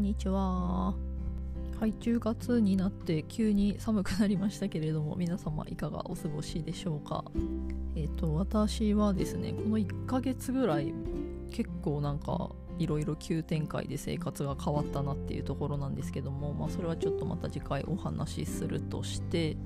んにちは。はい、10月になって急に寒くなりましたけれども、皆様いかがお過ごしでしょうか？えっ、ー、と、私はですね、この1ヶ月ぐらい、結構なんか、いろいろ急展開で生活が変わったなっていうところなんですけども、まあ、それはちょっとまた次回お話しするとして、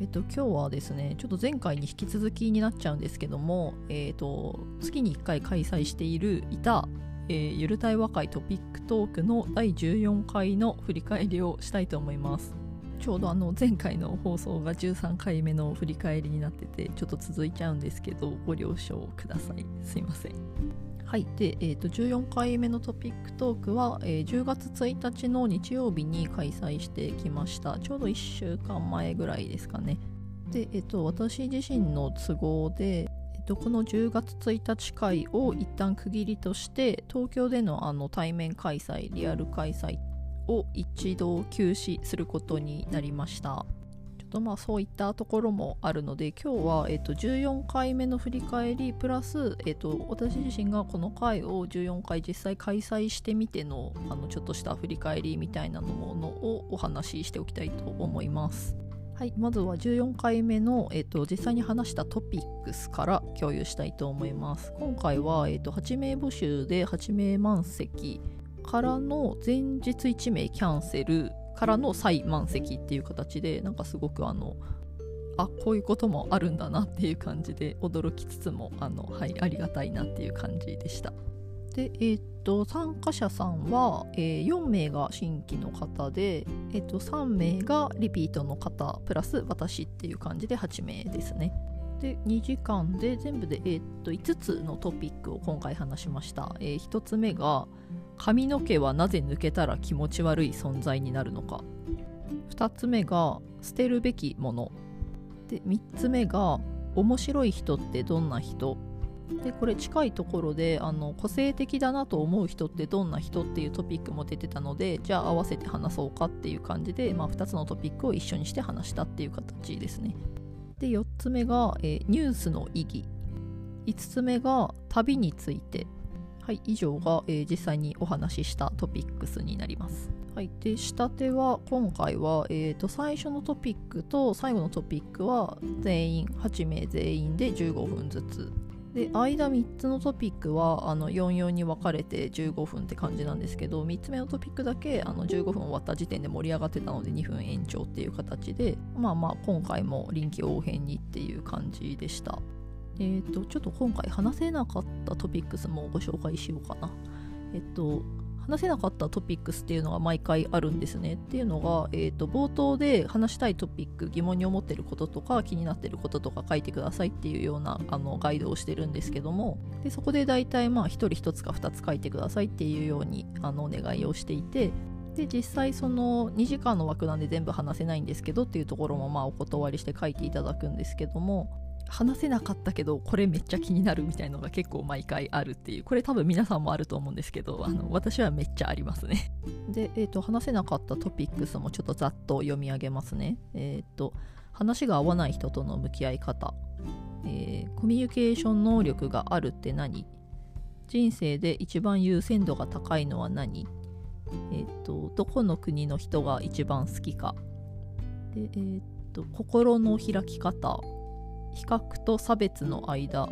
えっと、今日はですね、ちょっと前回に引き続きになっちゃうんですけども、えっと、月に1回開催しているいたえー、ゆる対話会トピックトークの第14回の振り返りをしたいと思います。ちょうどあの前回の放送が13回目の振り返りになっててちょっと続いちゃうんですけどご了承ください。すいません。はい。で、えーと、14回目のトピックトークは、えー、10月1日の日曜日に開催してきました。ちょうど1週間前ぐらいですかね。で、えーと私自身の都合でと、この10月1日会を一旦区切りとして東京でのあの対面開催リアル開催を一度休止することになりました。ちょっとまあそういったところもあるので今日は、えっと、14回目の振り返りプラス、えっと、私自身がこの回を14回実際開催してみてのあのちょっとした振り返りみたいなものをお話ししておきたいと思います。はい、まずは14回目の、えーと、実際に話したトピックスから共有したいと思います。今回は、えーと、8名募集で8名満席からの前日1名キャンセルからの再満席っていう形でなんかすごくあのあこういうこともあるんだなっていう感じで驚きつつもあの、はい、ありがたいなっていう感じでした。で、えー、っと参加者さんは、えー、4名が新規の方で、えー、っと3名がリピートの方プラス私っていう感じで8名ですね。で2時間で全部で、えー、っと5つのトピックを今回話しました。えー、1つ目が髪の毛はなぜ抜けたら気持ち悪い存在になるのか2つ目が捨てるべきもので3つ目が面白い人ってどんな人でこれ近いところであの個性的だなと思う人ってどんな人っていうトピックも出てたのでじゃあ合わせて話そうかっていう感じで、まあ、2つのトピックを一緒にして話したっていう形ですね。で4つ目が、えー、ニュースの意義。5つ目が旅について。はい以上が、えー、実際にお話ししたトピックスになります。はい、で下手は今回は、えーと、最初のトピックと最後のトピックは全員8名全員で15分ずつで間3つのトピックはあの44に分かれて15分って感じなんですけど3つ目のトピックだけあの15分終わった時点で盛り上がってたので2分延長っていう形でまあまあ今回も臨機応変にっていう感じでした。えっ、ー、とちょっと今回話せなかったトピックスもご紹介しようかな。えっと話せなかったトピックスっていうのが毎回あるんですね。っていうのが、えーと、冒頭で話したいトピック疑問に思ってることとか気になってることとか書いてくださいっていうようなあのガイドをしてるんですけども。でそこで大体まあ1人1つか2つ書いてくださいっていうようにあのお願いをしていて。で実際その2時間の枠なんで全部話せないんですけどっていうところもまあお断りして書いていただくんですけども。話せなかったけどこれめっちゃ気になるみたいのが結構毎回あるっていう。これ多分皆さんもあると思うんですけどあの私はめっちゃありますね。で、えーと、話せなかったトピックスもちょっとざっと読み上げますね。えっ、ー、と話が合わない人との向き合い方、えー、コミュニケーション能力があるって何？人生で一番優先度が高いのは何？えっ、ー、とどこの国の人が一番好きか。でえっ、と心の開き方比較と差別の間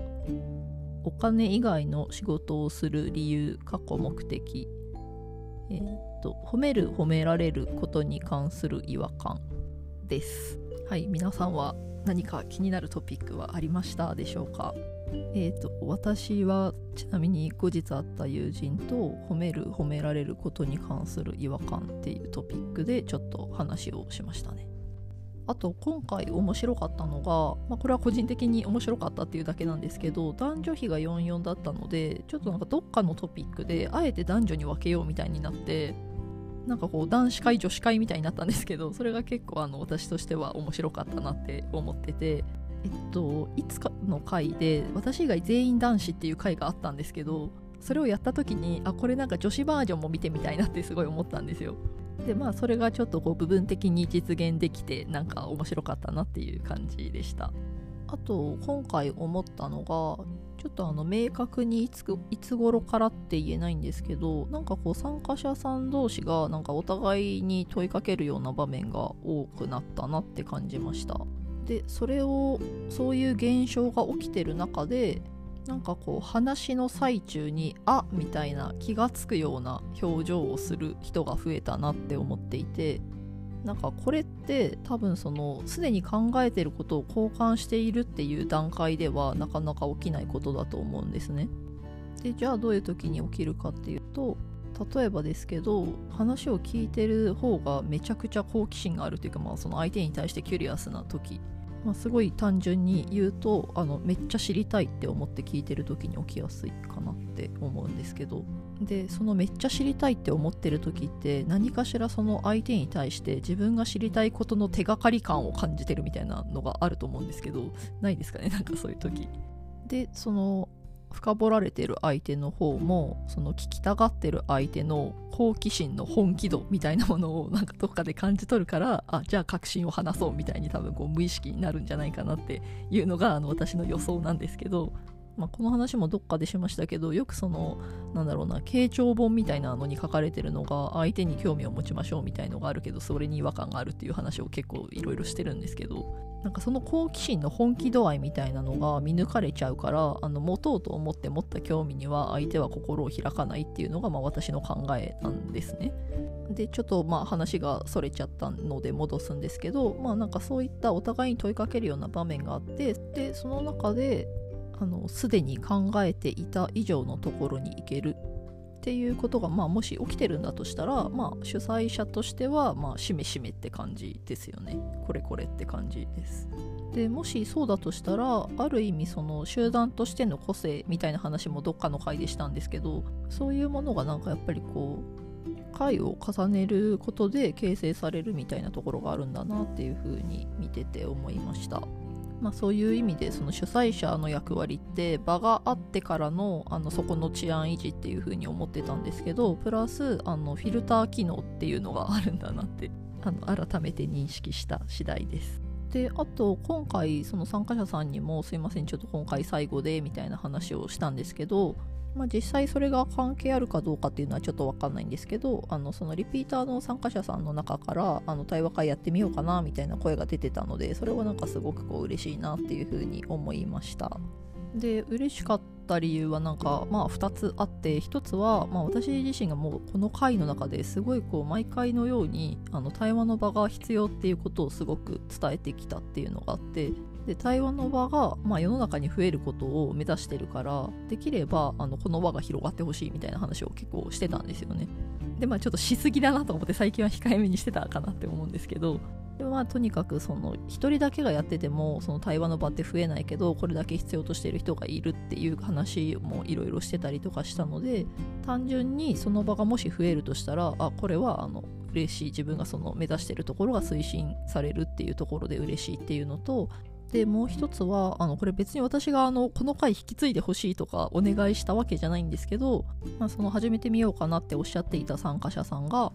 お金以外の仕事をする理由過去目的えー、と褒める褒められることに関する違和感です。はい皆さんは何か気になるトピックはありましたでしょうか？えーと、私はちなみに後日会った友人と褒める褒められることに関する違和感っていうトピックでちょっと話をしましたね。あと今回面白かったのが、まあ、これは個人的に面白かったっていうだけなんですけど男女比が44だったのでちょっとなんかどっかのトピックであえて男女に分けようみたいになってなんかこう男子会女子会みたいになったんですけどそれが結構あの私としては面白かったなって思ってて。えっといつかの回で私以外全員男子っていう回があったんですけどそれをやった時にあこれなんか女子バージョンも見てみたいなってすごい思ったんですよ。でまあそれがちょっとこう部分的に実現できてなんか面白かったなっていう感じでした。あと今回思ったのがちょっとあの明確にいついつ頃からって言えないんですけどなんかこう参加者さん同士がなんかお互いに問いかけるような場面が多くなったなって感じました。でそれをそういう現象が起きてる中でなんかこう話の最中に「あみたいな気がつくような表情をする人が増えたなって思っていてなんかこれって多分そのすでに考えてることを交換しているっていう段階ではなかなか起きないことだと思うんですね。でじゃあどういう時に起きるかっていうと例えばですけど話を聞いてる方がめちゃくちゃ好奇心があるというか、まあ、その相手に対してキュリアスな時まあ、すごい単純に言うとあのめっちゃ知りたいって思って聞いてる時に起きやすいかなって思うんですけど。でそのめっちゃ知りたいって思ってる時って何かしらその相手に対して自分が知りたいことの手がかり感を感じてるみたいなのがあると思うんですけど。ないですかね？なんかそういう時。でその深掘られてる相手の方もその聞きたがってる相手の好奇心の本気度みたいなものをなんかどっかで感じ取るからあじゃあ確信を話そうみたいに多分こう無意識になるんじゃないかなっていうのがあの私の予想なんですけど、まあ、この話もどっかでしましたけどよくそのなんだろうな傾聴本みたいなのに書かれてるのが相手に興味を持ちましょうみたいのがあるけどそれに違和感があるっていう話を結構いろいろしてるんですけどなんかその好奇心の本気度合いみたいなのが見抜かれちゃうからあの持とうと思って持った興味には相手は心を開かないっていうのがまあ私の考えなんですね。でちょっとまあ話がそれちゃったので戻すんですけどまあなんかそういったお互いに問いかけるような場面があってでその中ですでに考えていた以上のところに行けるっていうことが、まあ、もし起きてるんだとしたら、まあ、主催者としては、まあ、しめしめって感じですよね。これこれって感じです。でもしそうだとしたらある意味その集団としての個性みたいな話もどっかの回でしたんですけどそういうものがなんかやっぱりこう回を重ねることで形成されるみたいなところがあるんだなっていうふうに見てて思いました。まあ、そういう意味でその主催者の役割って場があってからのあのそこの治安維持っていう風に思ってたんですけどプラスあのフィルター機能っていうのがあるんだなってあの改めて認識した次第です。であと今回その参加者さんにもすいませんちょっと今回最後でみたいな話をしたんですけどまあ、実際それが関係あるかどうかっていうのはちょっと分かんないんですけどあのそのリピーターの参加者さんの中からあの対話会やってみようかなみたいな声が出てたのでそれはなんかすごくこう嬉しいなっていうふうに思いました。で嬉しかった理由はなんかまあ2つあって1つは、まあ、私自身がもうこの回の中ですごいこう毎回のようにあの対話の場が必要っていうことをすごく伝えてきたっていうのがあってで対話の場が、まあ、世の中に増えることを目指してるからできればあのこの輪が広がってほしいみたいな話を結構してたんですよね。でまあちょっとしすぎだなと思って最近は控えめにしてたかなって思うんですけど。でまあとにかくその1人だけがやっててもその対話の場って増えないけどこれだけ必要としてる人がいるっていう話もいろいろしてたりとかしたので単純にその場がもし増えるとしたらあこれはあの嬉しい。自分がその目指してるところが推進されるっていうところで嬉しいっていうのとでもう一つはあのこれ別に私があのこの回引き継いでほしいとかお願いしたわけじゃないんですけど、まあ、その始めてみようかなっておっしゃっていた参加者さんが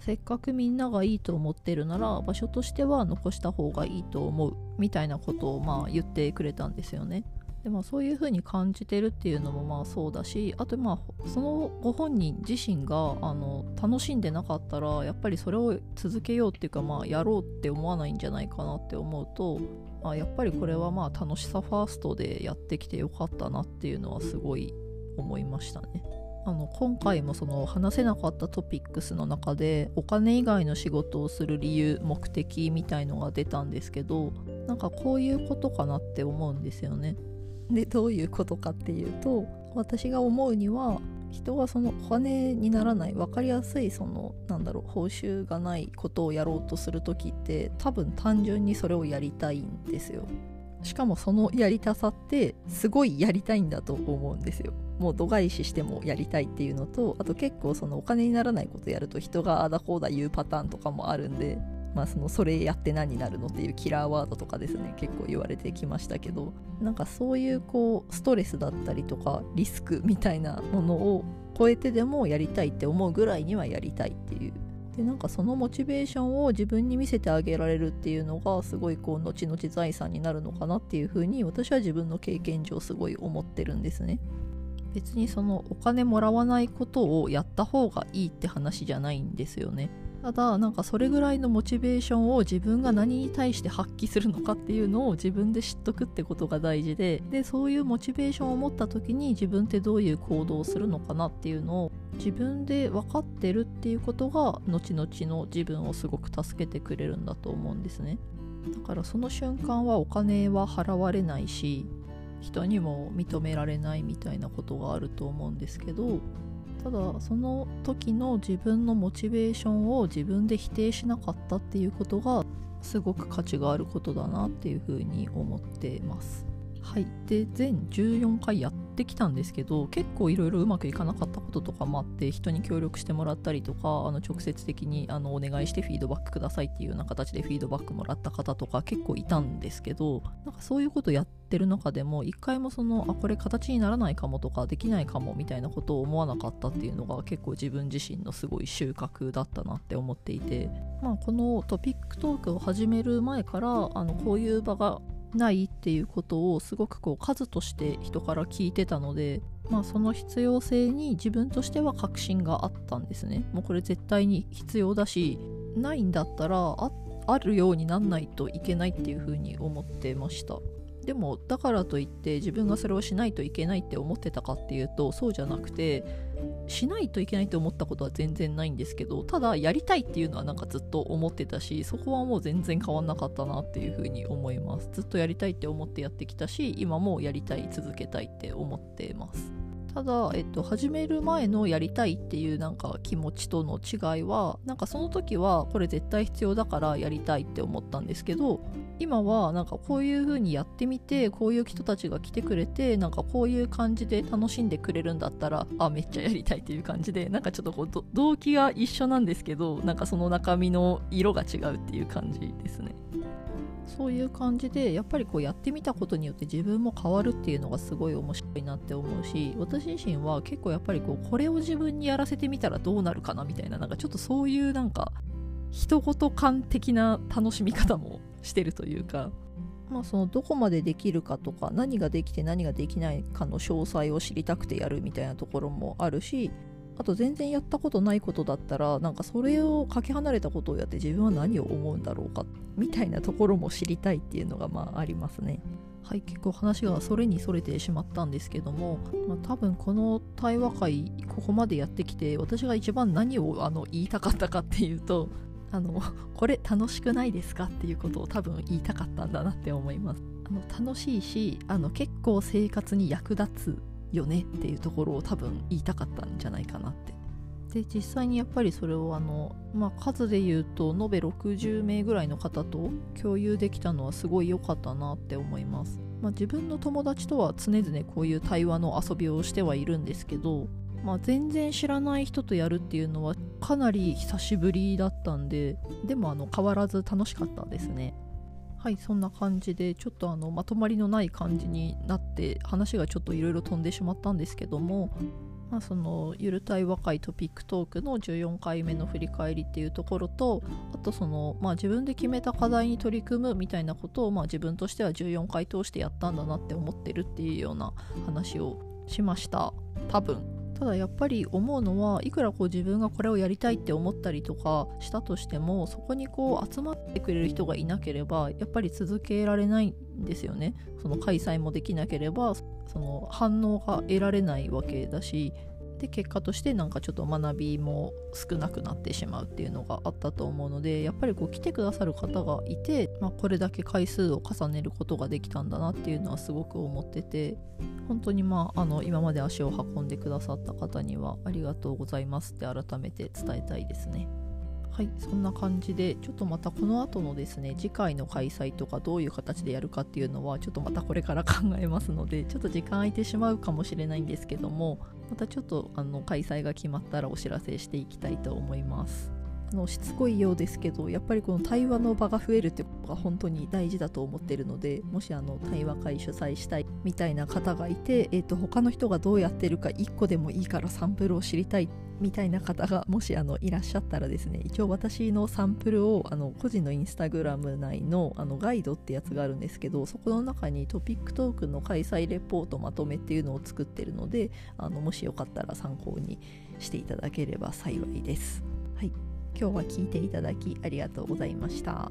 せっかくみんながいいと思ってるなら場所としては残した方がいいと思うみたいなことをまあ言ってくれたんですよね。でまあ、そういうふうに感じてるっていうのもまあそうだしあとまあそのご本人自身があの楽しんでなかったらやっぱりそれを続けようっていうかまあやろうって思わないんじゃないかなって思うとあやっぱりこれはまあ楽しさファーストでやってきてよかったなっていうのはすごい思いましたね。あの今回もその話せなかったトピックスの中でお金以外の仕事をする理由目的みたいのが出たんですけどなんかこういうことかなって思うんですよね。でどういうことかっていうと私が思うには人がそのお金にならない分かりやすいそのなんだろう報酬がないことをやろうとする時って多分単純にそれをやりたいんですよ。しかもそのやりたさってすごいやりたいんだと思うんですよ。もう度外視してもやりたいっていうのとあと結構そのお金にならないことやると人があだこうだ言うパターンとかもあるんでまあそのそれやって何になるのっていうキラーワードとかですね結構言われてきましたけどなんかそういうこうストレスだったりとかリスクみたいなものを超えてでもやりたいって思うぐらいにはやりたいっていうでなんかそのモチベーションを自分に見せてあげられるっていうのがすごいこう後々財産になるのかなっていうふうに私は自分の経験上すごい思ってるんですね。別にそのお金もらわないことをやった方がいいって話じゃないんですよね。ただなんかそれぐらいのモチベーションを自分が何に対して発揮するのかっていうのを自分で知っとくってことが大事ででそういうモチベーションを持った時に自分ってどういう行動をするのかなっていうのを自分で分かってるっていうことが後々の自分をすごく助けてくれるんだと思うんですね。だからその瞬間はお金は払われないし人にも認められないみたいなことがあると思うんですけどただその時の自分のモチベーションを自分で否定しなかったっていうことがすごく価値があることだなっていうふうに思ってます。はい。で全14回やってきたんですけど結構いろいろうまくいかなかったこととかもあって人に協力してもらったりとかあの直接的にあのお願いしてフィードバックくださいっていうような形でフィードバックもらった方とか結構いたんですけどなんかそういうことやってる中でも一回もそのあこれ形にならないかもとかできないかもみたいなことを思わなかったっていうのが結構自分自身のすごい収穫だったなって思っていて、まあ、このトピックトークを始める前からあのこういう場がないっていうことをすごくこう数として人から聞いてたので、まあ、その必要性に自分としては確信があったんですね。もうこれ絶対に必要だしないんだったらああるようになんないといけないっていうふうに思ってました。でもだからといって自分がそれをしないといけないって思ってたかっていうとそうじゃなくてしないといけないって思ったことは全然ないんですけどただやりたいっていうのはなんかずっと思ってたしそこはもう全然変わんなかったなっていうふうに思います。ずっとやりたいって思ってやってきたし今もやりたい続けたいって思ってます。ただ、えっと、始める前のやりたいっていうなんか気持ちとの違いはなんかその時はこれ絶対必要だからやりたいって思ったんですけど今はなんかこういう風にやってみてこういう人たちが来てくれてなんかこういう感じで楽しんでくれるんだったらあめっちゃやりたいっていう感じでなんかちょっとこう動機が一緒なんですけどなんかその中身の色が違うっていう感じですね。そういう感じでやっぱりこうやってみたことによって自分も変わるっていうのがすごい面白いなって思うし私自身は結構やっぱりこうこれを自分にやらせてみたらどうなるかなみたいななんかちょっとそういうなんか人事感的な楽しみ方もしてるというか。まあそのどこまでできるかとか何ができて何ができないかの詳細を知りたくてやるみたいなところもあるしあと全然やったことないことだったらなんかそれをかけ離れたことをやって自分は何を思うんだろうかみたいなところも知りたいっていうのがまあありますね。はい結構話がそれにそれてしまったんですけども、まあ、多分この対話会ここまでやってきて私が一番何をあの言いたかったかっていうとあのこれ楽しくないですかっていうことを多分言いたかったんだなって思います。あの楽しいしあの結構生活に役立つよねっていうところを多分言いたかったんじゃないかなって。で実際にやっぱりそれをあの、まあ、数で言うと延べ60名ぐらいの方と共有できたのはすごい良かったなって思います。まあ、自分の友達とは常々こういう対話の遊びをしてはいるんですけど、まあ、全然知らない人とやるっていうのはかなり久しぶりだったんででもあの変わらず楽しかったですね。はいそんな感じでちょっとあのまとまりのない感じになって話がちょっといろいろ飛んでしまったんですけども、まあ、そのゆる対話会トピックトークの14回目の振り返りっていうところとあとその、まあ、自分で決めた課題に取り組むみたいなことを、まあ、自分としては14回通してやったんだなって思ってるっていうような話をしました。多分。ただやっぱり思うのはいくらこう自分がこれをやりたいって思ったりとかしたとしてもそこにこう集まってくれる人がいなければやっぱり続けられないんですよね。その開催もできなければその反応が得られないわけだしで結果としてなんかちょっと学びも少なくなってしまうっていうのがあったと思うのでやっぱりこう来てくださる方がいて、まあ、これだけ回数を重ねることができたんだなっていうのはすごく思ってて本当にまああの今まで足を運んでくださった方にはありがとうございますって改めて伝えたいですね。はいそんな感じでちょっとまたこの後のですね次回の開催とかどういう形でやるかっていうのはちょっとまたこれから考えますのでちょっと時間空いてしまうかもしれないんですけどもまたちょっとあの開催が決まったらお知らせしていきたいと思います。のしつこいようですけどやっぱりこの対話の場が増えるってことが本当に大事だと思ってるのでもしあの対話会主催したいみたいな方がいて、えー、と他の人がどうやってるか1個でもいいからサンプルを知りたいみたいな方がもしあのいらっしゃったらですね一応私のサンプルをあの個人のインスタグラム内のあのガイドってやつがあるんですけどそこの中にトピックトークの開催レポートまとめっていうのを作ってるのであのもしよかったら参考にしていただければ幸いです。今日は聞いていただきありがとうございました。